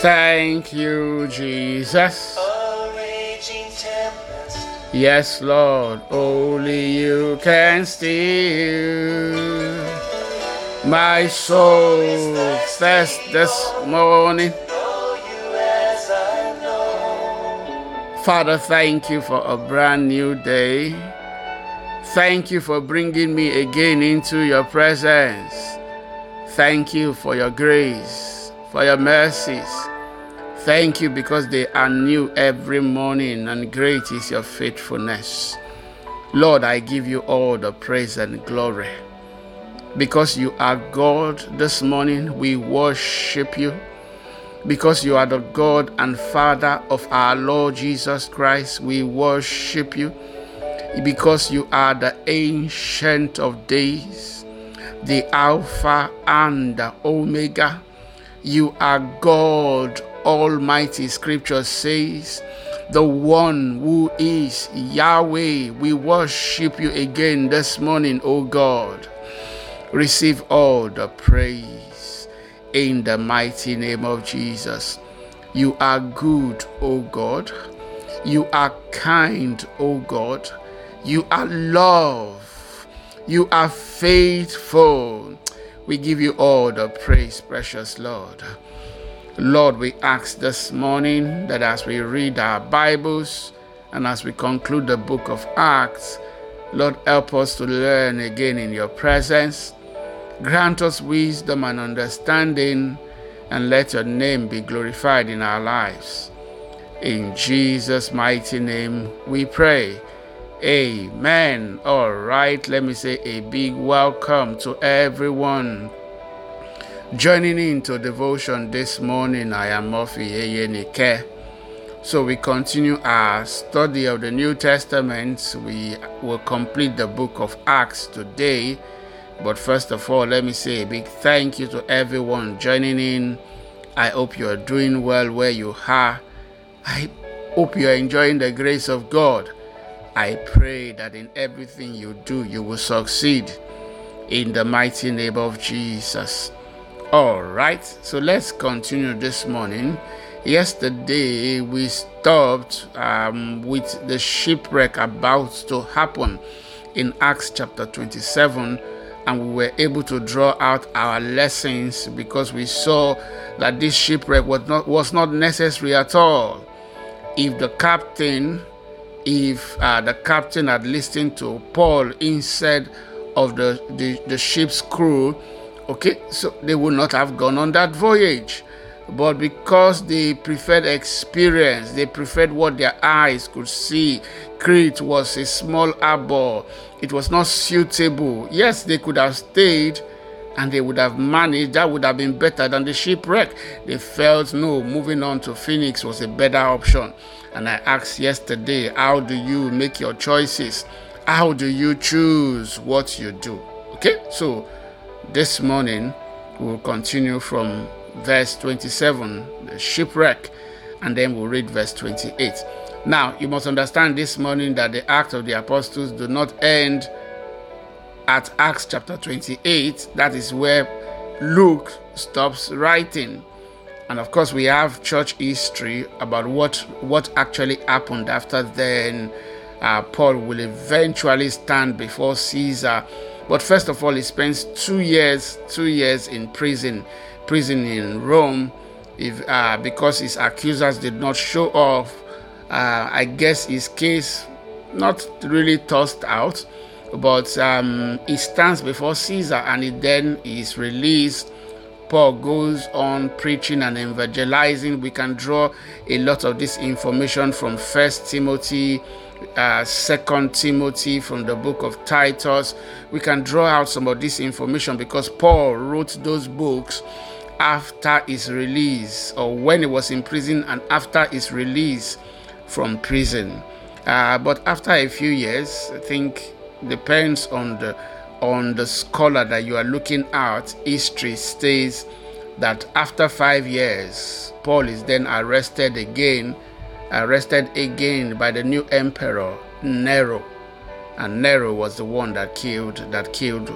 Thank you, Jesus. A raging tempest, Yes, Lord, only you can still my soul thirst this morning. know you as Father, thank you for a brand new day. Thank you for bringing me again into your presence. Thank you for your grace, for your mercies. Thank you because they are new every morning and great is your faithfulness. Lord, I give you all the praise and glory. Because you are God this morning, we worship you. Because you are the God and Father of our Lord Jesus Christ, we worship you. Because you are the Ancient of Days, the Alpha and the Omega. You are God Almighty. Scripture says, the one who is Yahweh. We worship you again this morning, O God. Receive all the praise in the mighty name of Jesus. You are good, O God. You are kind, O God. You are love. You are faithful. We give you all the praise, precious Lord. Lord, we ask this morning that as we read our Bibles and as we conclude the book of Acts, Lord, help us to learn again in your presence. Grant us wisdom and understanding, and let your name be glorified in our lives. In Jesus' mighty name we pray. Amen. All right, let me say a big welcome to everyone joining into devotion this morning. I am Murphy Eyenike. So we continue our study of the New Testament. We will complete the book of Acts today. But first of all, let me say a big thank you to everyone joining in. I hope you are doing well where you are. I hope you are enjoying the grace of God. I pray that in everything you do, you will succeed in the mighty name of Jesus. All right, so let's continue this morning. Yesterday, we stopped um, with the shipwreck about to happen in Acts chapter 27, and we were able to draw out our lessons because we saw that this shipwreck was not, was not necessary at all. If the captain if uh, the captain had listened to Paul instead of the, the, the ship's crew, okay, so they would not have gone on that voyage. But because they preferred experience, they preferred what their eyes could see. Crete was a small harbor, it was not suitable. Yes, they could have stayed and they would have managed, that would have been better than the shipwreck. They felt no, moving on to Phoenix was a better option. And I asked yesterday, how do you make your choices? How do you choose what you do? Okay, so this morning we'll continue from verse 27, the shipwreck, and then we'll read verse 28. Now, you must understand this morning that the Acts of the Apostles do not end at Acts chapter 28. That is where Luke stops writing. And of course, we have church history about what, what actually happened after then. Uh, Paul will eventually stand before Caesar. But first of all, he spends two years, two years in prison, prison in Rome, if uh, because his accusers did not show off. Uh, I guess his case not really tossed out, but um, he stands before Caesar and he then is released. Paul goes on preaching and evangelizing. We can draw a lot of this information from First Timothy, uh, Second Timothy, from the book of Titus. We can draw out some of this information because Paul wrote those books after his release, or when he was in prison, and after his release from prison. Uh, but after a few years, I think depends on the on the scholar that you are looking at. History states that after five years, Paul is then arrested again, arrested again by the new emperor Nero, and Nero was the one that killed that killed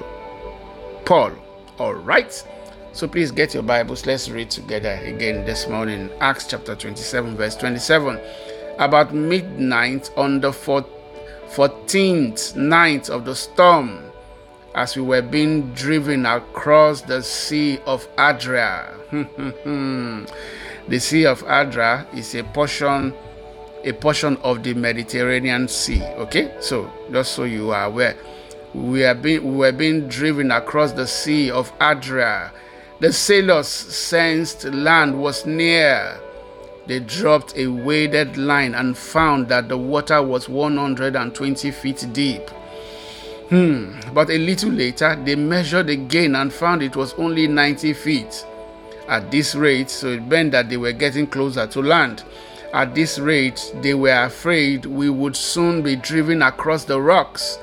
Paul. All right. So please get your Bibles. Let's read together again this morning. Acts chapter 27, verse 27. About midnight on the 14th night of the storm, as we were being driven across the Sea of Adria. the Sea of Adria is a portion a portion of the Mediterranean Sea. Okay, so just so you are aware, we are being we were being driven across the Sea of Adria. The sailors sensed land was near. They dropped a weighted line and found that the water was 120 feet deep. Hmm, but a little later, they measured again and found it was only 90 feet. At this rate, so it meant that they were getting closer to land. At this rate, they were afraid we would soon be driven across the rocks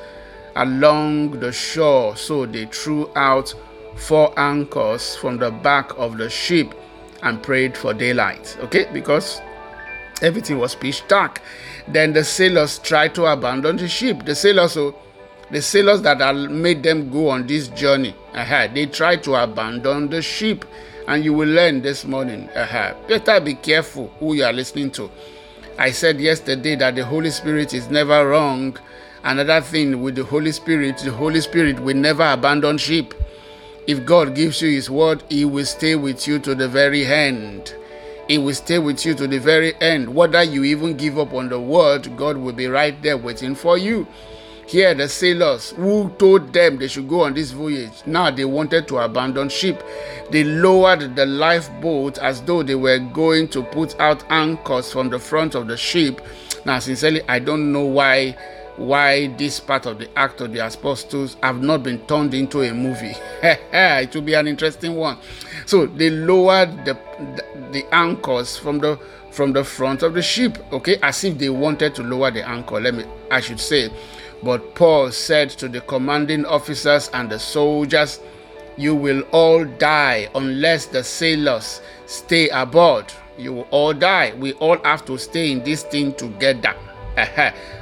along the shore, so they threw out four anchors from the back of the ship and prayed for daylight. Okay, because everything was pitch dark. Then the sailors tried to abandon the ship. The sailors, so the sailors that had made them go on this journey, uh they tried to abandon the ship and you will learn this morning. Uh-huh. Better be careful who you are listening to. I said yesterday that the Holy Spirit is never wrong. Another thing with the Holy Spirit, the Holy Spirit will never abandon sheep. If God gives you His word, He will stay with you to the very end. He will stay with you to the very end. Whether you even give up on the word, God will be right there waiting for you. Here, the sailors who told them they should go on this voyage, now they wanted to abandon ship. They lowered the lifeboat as though they were going to put out anchors from the front of the ship. Now, sincerely, I don't know why why this part of the act of the apostles have not been turned into a movie. it will be an interesting one. So they lowered the, the, anchors from the from the front of the ship, okay, as if they wanted to lower the anchor. Let me, I should say. But Paul said to the commanding officers and the soldiers, You will all die unless the sailors stay aboard. You will all die. We all have to stay in this thing together.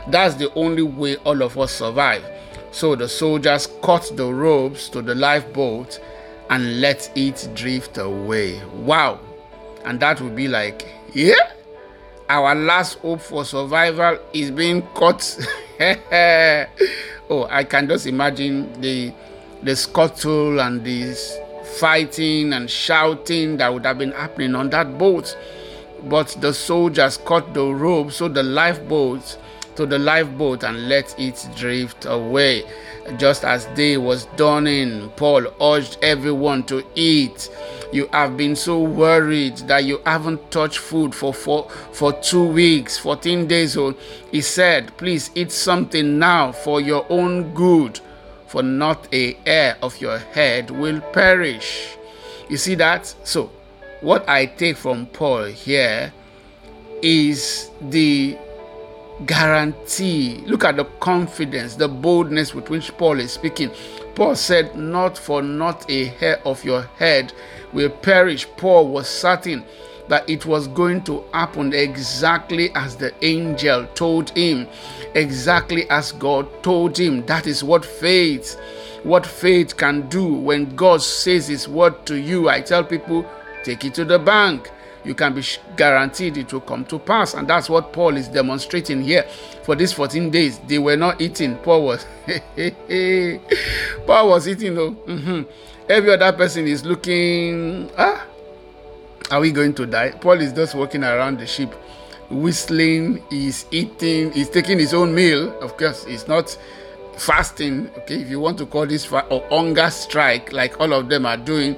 That's the only way all of us survive. So the soldiers cut the ropes to the lifeboat and let it drift away. Wow. And that would be like, yeah, our last hope for survival is being cut. oh, I can just imagine the the scuttle and this fighting and shouting that would have been happening on that boat. But the soldiers cut the rope so the lifeboat to the lifeboat and let it drift away. Just as day was dawning, Paul urged everyone to eat. You have been so worried that you haven't touched food for four, for two weeks, 14 days old. He said, Please eat something now for your own good, for not a hair of your head will perish. You see that? So, what I take from Paul here is the guarantee. Look at the confidence, the boldness with which Paul is speaking. Paul said, Not for not a hair of your head will perish. Paul was certain that it was going to happen exactly as the angel told him, exactly as God told him. That is what faith, what faith can do when God says his word to you. I tell people, take it to the bank you can be guaranteed it will come to pass. And that's what Paul is demonstrating here. For these 14 days, they were not eating. Paul was, Paul was eating though. Mm-hmm. Every other person is looking, ah, are we going to die? Paul is just walking around the ship, whistling, he's eating, he's taking his own meal. Of course, he's not fasting. Okay, if you want to call this fa- or hunger strike, like all of them are doing,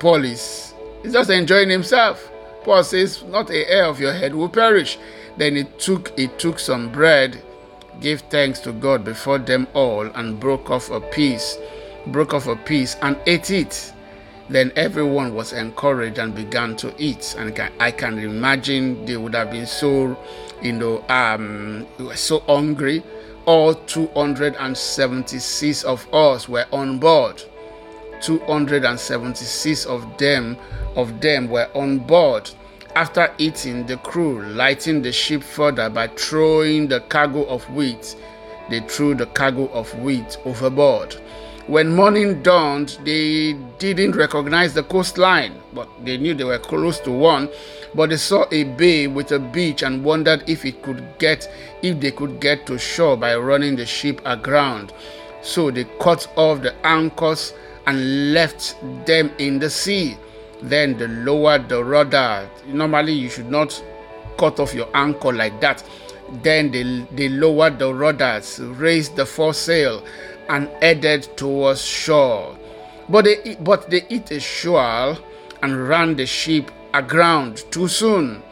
Paul is he's just enjoying himself. Paul says, Not a hair of your head will perish. Then he took he took some bread, gave thanks to God before them all, and broke off a piece, broke off a piece and ate it. Then everyone was encouraged and began to eat. And I can imagine they would have been so, you know, um, so hungry. All 276 of us were on board. 276 of them of them were on board. After eating, the crew lightened the ship further by throwing the cargo of wheat. They threw the cargo of wheat overboard. When morning dawned, they didn't recognize the coastline, but they knew they were close to one. But they saw a bay with a beach and wondered if it could get if they could get to shore by running the ship aground. So they cut off the anchors and left them in the sea. Then they lowered the rudder. Normally, you should not cut off your anchor like that. Then they, they lowered the rudders, raised the foresail, and headed towards shore. But they, but they hit a shoal and ran the ship aground too soon.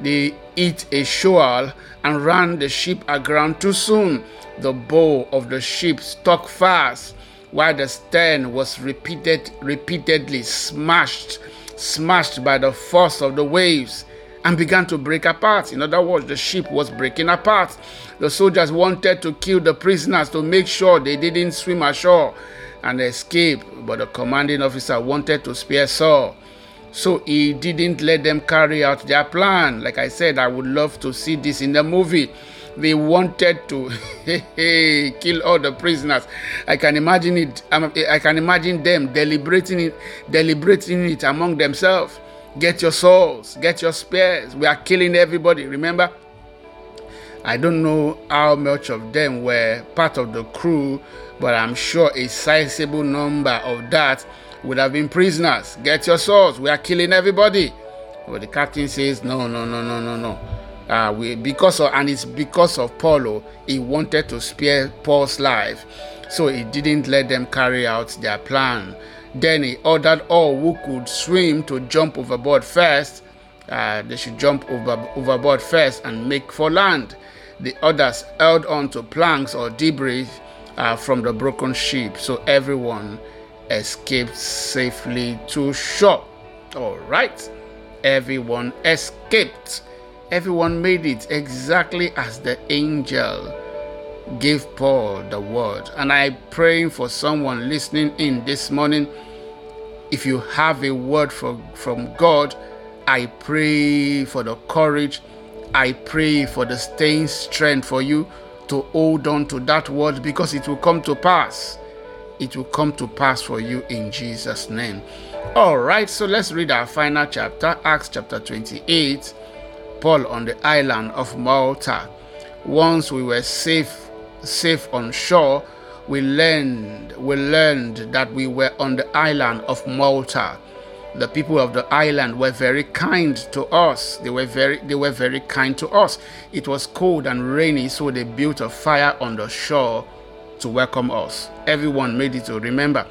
They hit a shoal and ran the ship aground too soon. The bow of the ship stuck fast, while the stern was repeated, repeatedly smashed, smashed by the force of the waves and began to break apart. In other words, the ship was breaking apart. The soldiers wanted to kill the prisoners to make sure they didn't swim ashore and escape, but the commanding officer wanted to spare Saul. So he didn't let them carry out their plan. Like I said, I would love to see this in the movie. They wanted to kill all the prisoners. I can imagine it. Um, I can imagine them deliberating it, deliberating it among themselves. Get your swords, get your spears. We are killing everybody. Remember, I don't know how much of them were part of the crew, but I'm sure a sizable number of that would have been prisoners. Get your swords. We are killing everybody. But the captain says, no, no, no, no, no, no. Uh, we, because of, and it's because of Paulo, he wanted to spare Paul's life. So he didn't let them carry out their plan. Then he ordered all who could swim to jump overboard first. Uh, they should jump over, overboard first and make for land. The others held on to planks or debris uh, from the broken ship, so everyone escaped safely to shore. All right, everyone escaped. Everyone made it exactly as the angel gave Paul the word. And I praying for someone listening in this morning. If you have a word from, from God, I pray for the courage. I pray for the staying strength for you to hold on to that word because it will come to pass. It will come to pass for you in Jesus' name. All right, so let's read our final chapter, Acts chapter 28. Paul on the island of Malta. Once we were safe safe on shore, we learned we learned that we were on the island of Malta. The people of the island were very kind to us. They were very they were very kind to us. It was cold and rainy, so they built a fire on the shore to welcome us. Everyone made it to remember.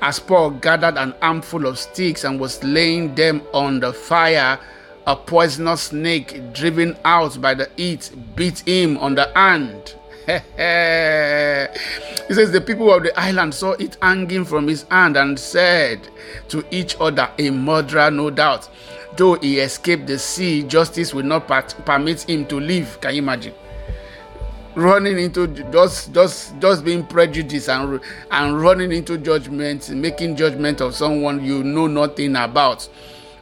As Paul gathered an armful of sticks and was laying them on the fire, a poisonous snake driven out by the heat bit him on the hand he says, The people of the island saw it hanging from his hand and said to each other, A murderer, no doubt. Though he escaped the sea, justice will not permit him to live. Can you imagine? running into just just just being prejudiced and and running into judgment making judgment of someone you know nothing about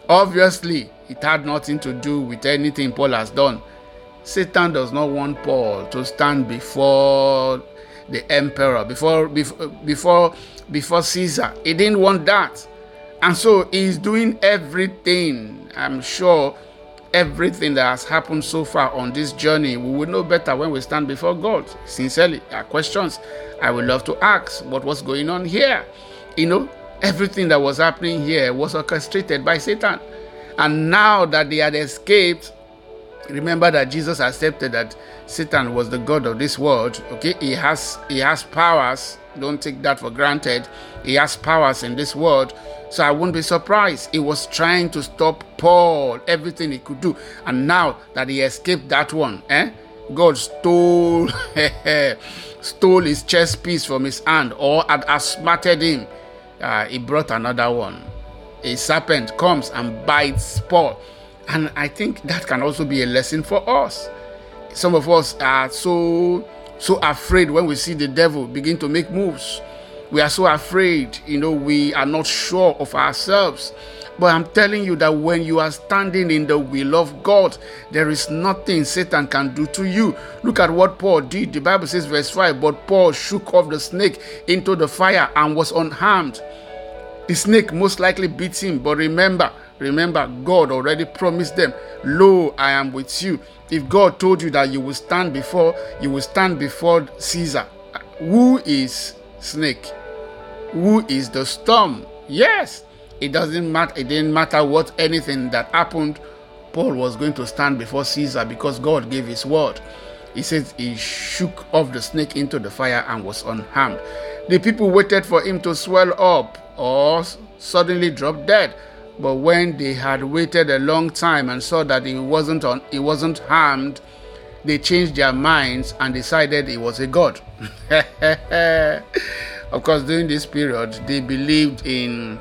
obviously it had nothing to do with anything paul has done Satan does not want Paul to stand before the emperor, before before before, Caesar. He didn't want that. And so he's doing everything. I'm sure everything that has happened so far on this journey, we will know better when we stand before God. Sincerely, are questions I would love to ask. What was going on here? You know, everything that was happening here was orchestrated by Satan. And now that they had escaped, remember that Jesus accepted that Satan was the god of this world. Okay, he has he has powers. Don't take that for granted. He has powers in this world. So I wouldn't be surprised. He was trying to stop Paul, everything he could do. And now that he escaped that one, eh? God stole stole his chest piece from his hand or had smattered him. Uh, he brought another one. A serpent comes and bites Paul. And I think that can also be a lesson for us. Some of us are so so afraid when we see the devil begin to make moves. We are so afraid, you know, we are not sure of ourselves. But I'm telling you that when you are standing in the will of God, there is nothing Satan can do to you. Look at what Paul did. The Bible says, verse 5 But Paul shook off the snake into the fire and was unharmed. The snake most likely beat him, but remember, remember, God already promised them, Lo, I am with you. If God told you that you will stand before, you will stand before Caesar. Who is snake? Who is the storm? Yes, it doesn't matter. It didn't matter what anything that happened. Paul was going to stand before Caesar because God gave his word. He says he shook off the snake into the fire and was unharmed. The people waited for him to swell up or suddenly drop dead. But when they had waited a long time and saw that he wasn't on, he wasn't harmed, they changed their minds and decided he was a god. of course, during this period, they believed in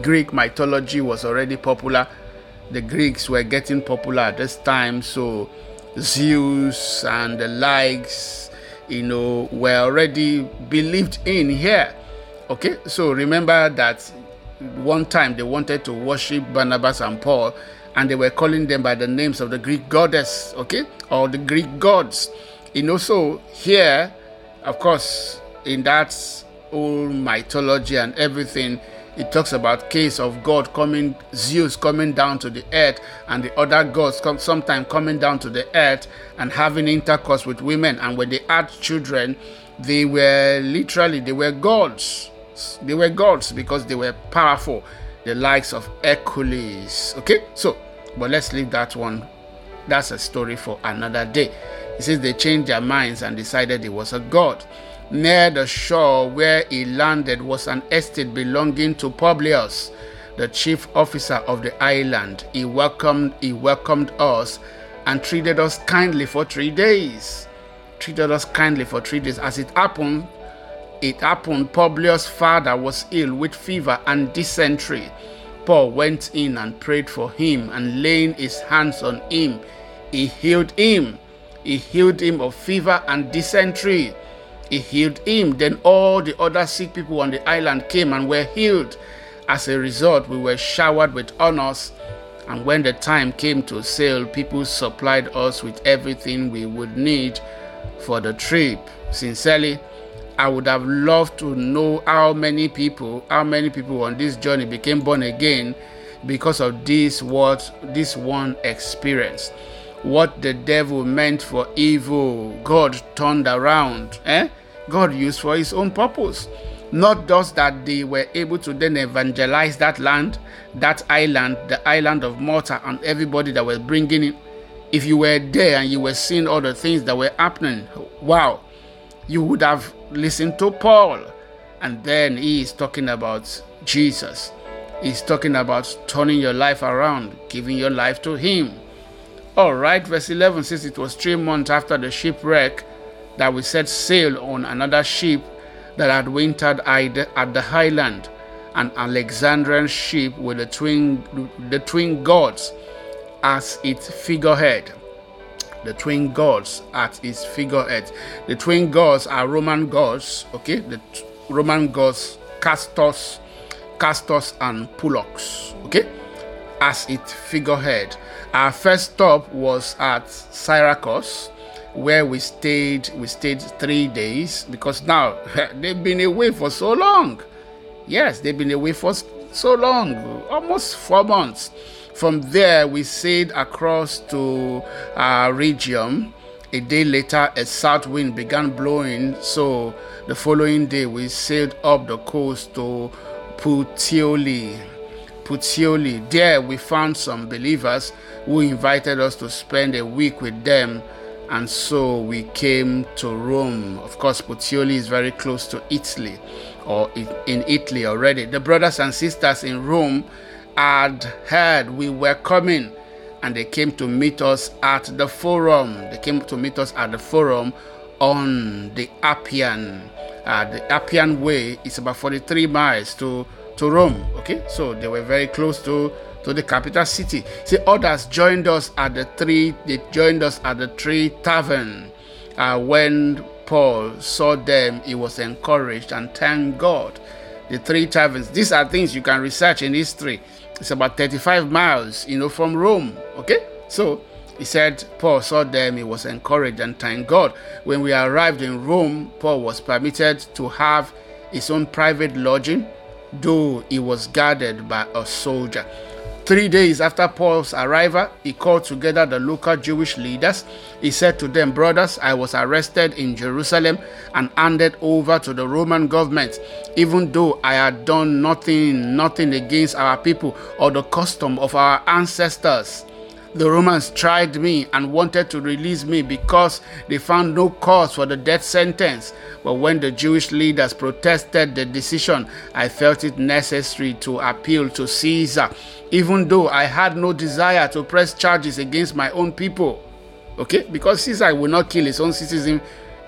Greek mythology was already popular. The Greeks were getting popular at this time, so Zeus and the likes, you know, were already believed in here. Okay, so remember that one time they wanted to worship Barnabas and Paul, and they were calling them by the names of the Greek goddess, okay, or the Greek gods. You know, so here, of course, in that old mythology and everything, it talks about case of God coming, Zeus coming down to the earth, and the other gods come sometime coming down to the earth and having intercourse with women. And when they had children, they were literally they were gods. They were gods because they were powerful, the likes of Hercules. Okay, so but let's leave that one. That's a story for another day. It says they changed their minds and decided he was a god. Near the shore where he landed was an estate belonging to Publius, the chief officer of the island. He welcomed he welcomed us and treated us kindly for three days. Treated us kindly for three days. As it happened, it happened Publius' father was ill with fever and dysentery. Paul went in and prayed for him, and laying his hands on him, he healed him. He healed him of fever and dysentery. He healed him. Then all the other sick people on the island came and were healed. As a result, we were showered with honors. And when the time came to sail, people supplied us with everything we would need for the trip. Sincerely, I would have loved to know how many people, how many people on this journey became born again because of this what this one experience. What the devil meant for evil, God turned around. Eh? God used for his own purpose. Not just that they were able to then evangelize that land, that island, the island of Malta, and everybody that was bringing in. If you were there and you were seeing all the things that were happening, wow, you would have listened to Paul. And then he is talking about Jesus. He's talking about turning your life around, giving your life to Him. All right, verse 11 says it was three months after the shipwreck that we set sail on another ship that had wintered at the highland, an Alexandrian ship with the twin, the twin gods as its figurehead the twin gods at its figurehead. The twin gods are Roman gods, okay? The t- Roman gods Castor, Castor and Pollux, okay? As its figurehead. Our first stop was at Syracuse, where we stayed. We stayed three days because now they've been away for so long. Yes, they've been away for so long, almost four months. From there, we sailed across to uh, Rhegium. A day later, a south wind began blowing, so the following day, we sailed up the coast to Puteoli. Puteoli. There, we found some believers who invited us to spend a week with them, and so we came to Rome. Of course, Puteoli is very close to Italy, or in Italy already. The brothers and sisters in Rome had heard we were coming and they came to meet us at the forum. They came to meet us at the forum on the Appian. Uh, the Appian Way is about 43 miles to, to Rome. Okay, so they were very close to, to the capital city. See, others joined us at the three. They joined us at the three Tavern. Uh, when Paul saw them, he was encouraged and thanked God. The three taverns. These are things you can research in history It's about 35 miles, you know, from Rome. Okay? So he said Paul saw them, he was encouraged and thanked God. When we arrived in Rome, Paul was permitted to have his own private lodging, though he was guarded by a soldier. Three days after Paul's arrival, he called together the local Jewish leaders. He said to them, Brothers, I was arrested in Jerusalem and handed over to the Roman government, even though I had done nothing, nothing against our people or the custom of our ancestors. The Romans tried me and wanted to release me because they found no cause for the death sentence. But when the Jewish leaders protested the decision, I felt it necessary to appeal to Caesar, even though I had no desire to press charges against my own people. Okay? Because Caesar will not kill his own citizen,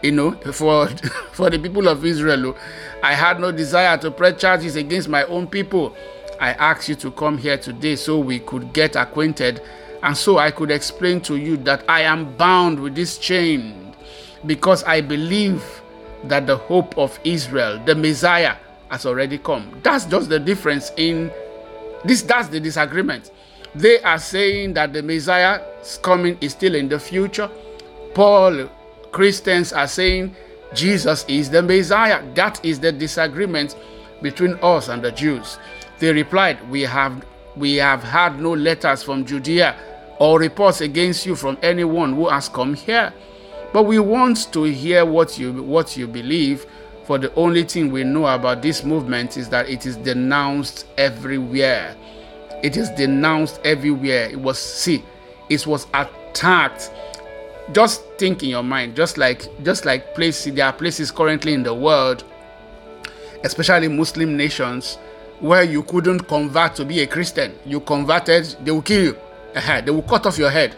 you know, for, for the people of Israel. oh. I had no desire to press charges against my own people. I asked you to come here today so we could get acquainted and so I could explain to you that I am bound with this chain because I believe that the hope of Israel, the Messiah, has already come. That's just the difference in this, that's the disagreement. They are saying that the Messiah's coming is still in the future. Paul, Christians are saying Jesus is the Messiah. That is the disagreement between us and the Jews. They replied, We have we have had no letters from Judea or reports against you from anyone who has come here. But we want to hear what you what you believe, for the only thing we know about this movement is that it is denounced everywhere. It is denounced everywhere. It was see, it was attacked. Just think in your mind, just like just like places there are places currently in the world, especially Muslim nations, where you couldn't convert to be a Christian. You converted, they will kill you. They will cut off your head.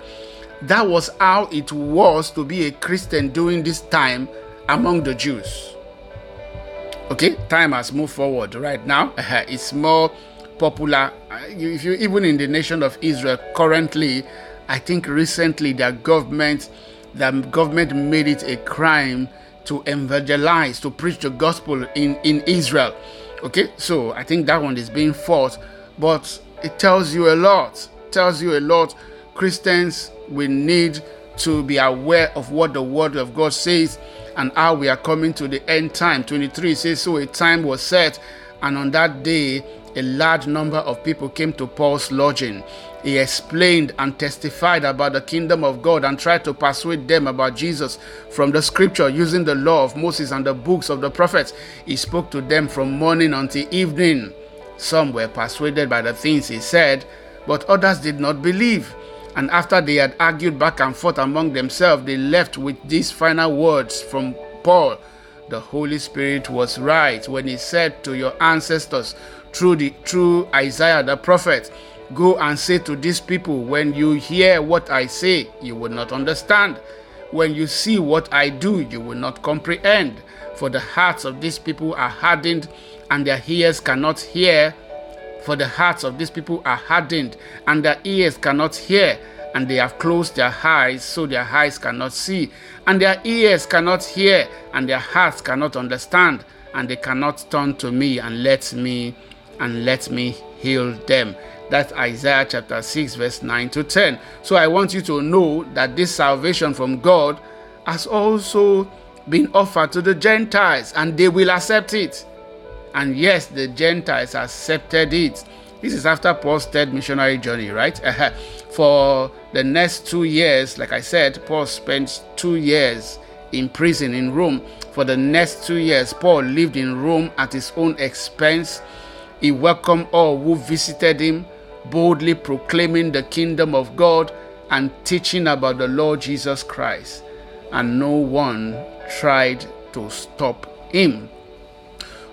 That was how it was to be a Christian during this time among the Jews. Okay, time has moved forward right now. It's more popular. Uh, If you even in the nation of Israel currently, I think recently their government, the government made it a crime to evangelize, to preach the gospel in in Israel. Okay, so I think that one is being fought, but it tells you a lot. Tells you a lot. Christians we need to be aware of what the word of God says and how we are coming to the end time. 23 says, So a time was set, and on that day, a large number of people came to Paul's lodging. He explained and testified about the kingdom of God and tried to persuade them about Jesus from the scripture using the law of Moses and the books of the prophets. He spoke to them from morning until evening. Some were persuaded by the things he said, but others did not believe. And after they had argued back and forth among themselves, they left with these final words from Paul The Holy Spirit was right when he said to your ancestors through, the, through Isaiah the prophet, Go and say to these people, When you hear what I say, you will not understand. When you see what I do, you will not comprehend. For the hearts of these people are hardened, and their ears cannot hear for the hearts of these people are hardened, and their ears cannot hear, and they have closed their eyes, so their eyes cannot see, and their ears cannot hear, and their hearts cannot understand, and they cannot turn to me and let me and let me heal them. That's Isaiah chapter 6, verse 9 to 10. So I want you to know that this salvation from God has also been offered to the Gentiles, and they will accept it. And yes, the Gentiles accepted it. This is after Paul's third missionary journey, right? For the next two years, like I said, Paul spent two years in prison in Rome. For the next two years, Paul lived in Rome at his own expense. He welcomed all who visited him, boldly proclaiming the kingdom of God and teaching about the Lord Jesus Christ. And no one tried to stop him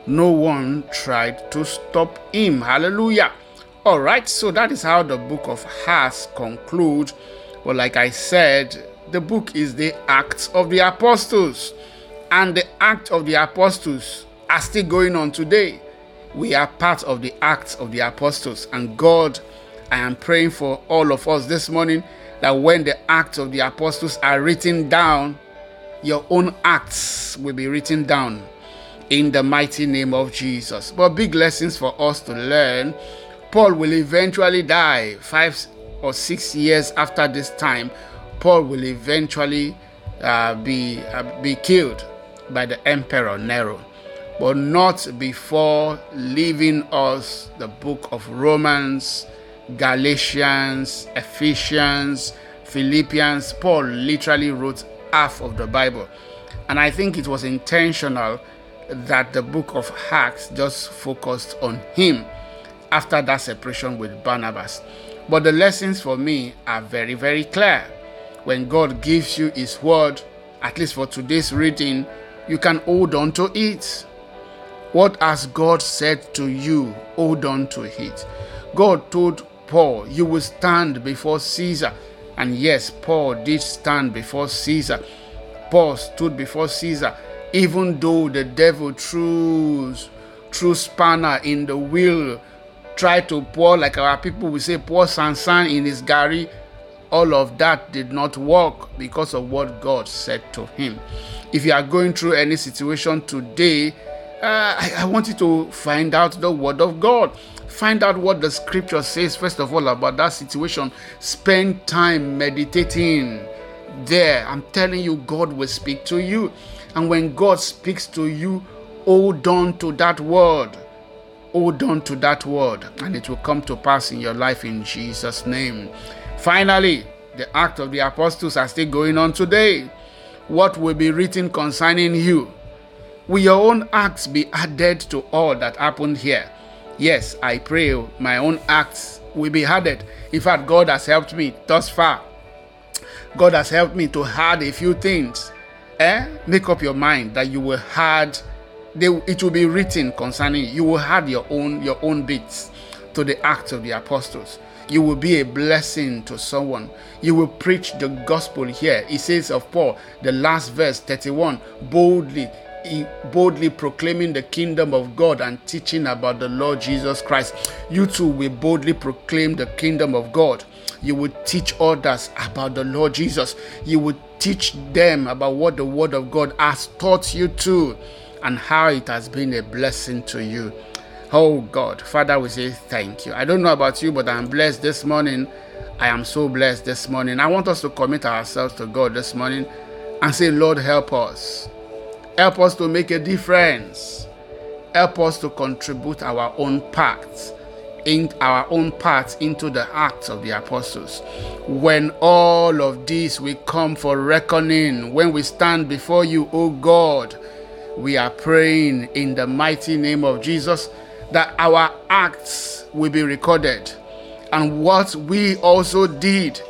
no one tried to stop him. Hallelujah. All right, so that is how the book of Acts concludes. But like I said, the book is the Acts of the Apostles, and the Acts of the Apostles are still going on today. We are part of the Acts of the Apostles, and God, I am praying for all of us this morning that when the Acts of the Apostles are written down, your own acts will be written down in the mighty name of Jesus. But big lessons for us to learn. Paul will eventually die five or six years after this time. Paul will eventually uh, be uh, be killed by the emperor Nero, but not before leaving us the book of Romans, Galatians, Ephesians, Philippians. Paul literally wrote half of the Bible, and I think it was intentional that the book of Acts just focused on him after that separation with Barnabas. But the lessons for me are very, very clear. When God gives you His word, at least for today's reading, you can hold on to it. What has God said to you? Hold on to it. God told Paul, You will stand before Caesar. And yes, Paul did stand before Caesar. Paul stood before Caesar, even though the devil threw, threw spanner in the wheel, tried to pour, like our people will say, pour sansan in his gari. All of that did not work because of what God said to him. If you are going through any situation today, uh, I, I want you to find out the word of God. Find out what the scripture says, first of all, about that situation. Spend time meditating there. I'm telling you, God will speak to you. And when God speaks to you, hold on to that word. Hold on to that word, and it will come to pass in your life in Jesus' name. Finally, the act of the apostles are still going on today. What will be written concerning you? Will your own acts be added to all that happened here? Yes, I pray my own acts will be added. In fact, God has helped me thus far. God has helped me to add a few things. Eh? Make up your mind that you will add. They, it will be written concerning you. Will add your own your own bits to the acts of the apostles. You will be a blessing to someone. You will preach the gospel here. He says of Paul, the last verse 31, boldly boldly proclaiming the kingdom of God and teaching about the Lord Jesus Christ. You too will boldly proclaim the kingdom of God. You will teach others about the Lord Jesus. You will teach them about what the Word of God has taught you to and how it has been a blessing to you. Oh God, Father, we say thank you. I don't know about you, but I'm blessed this morning. I am so blessed this morning. I want us to commit ourselves to God this morning and say, Lord, help us. Help us to make a difference. Help us to contribute our own parts in our own part into the acts of the apostles. When all of this will come for reckoning, when we stand before you, O God, we are praying in the mighty name of Jesus that our acts will be recorded and what we also did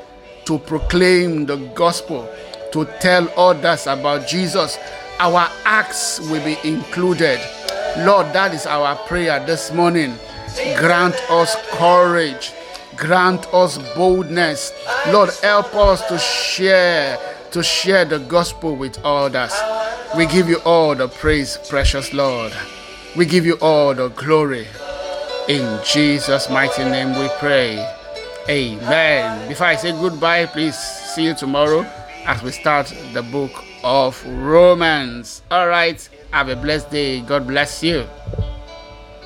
to proclaim the gospel, to tell others about Jesus, our acts will be included. Lord, that is our prayer this morning. Grant us courage. Grant us boldness. Lord, help us to share, to share the gospel with others. We give you all the praise, precious Lord. We give you all the glory. In Jesus' mighty name we pray. Amen. Before I say goodbye, please see you tomorrow as we start the book of Romans. All right. Have a blessed day. God bless you.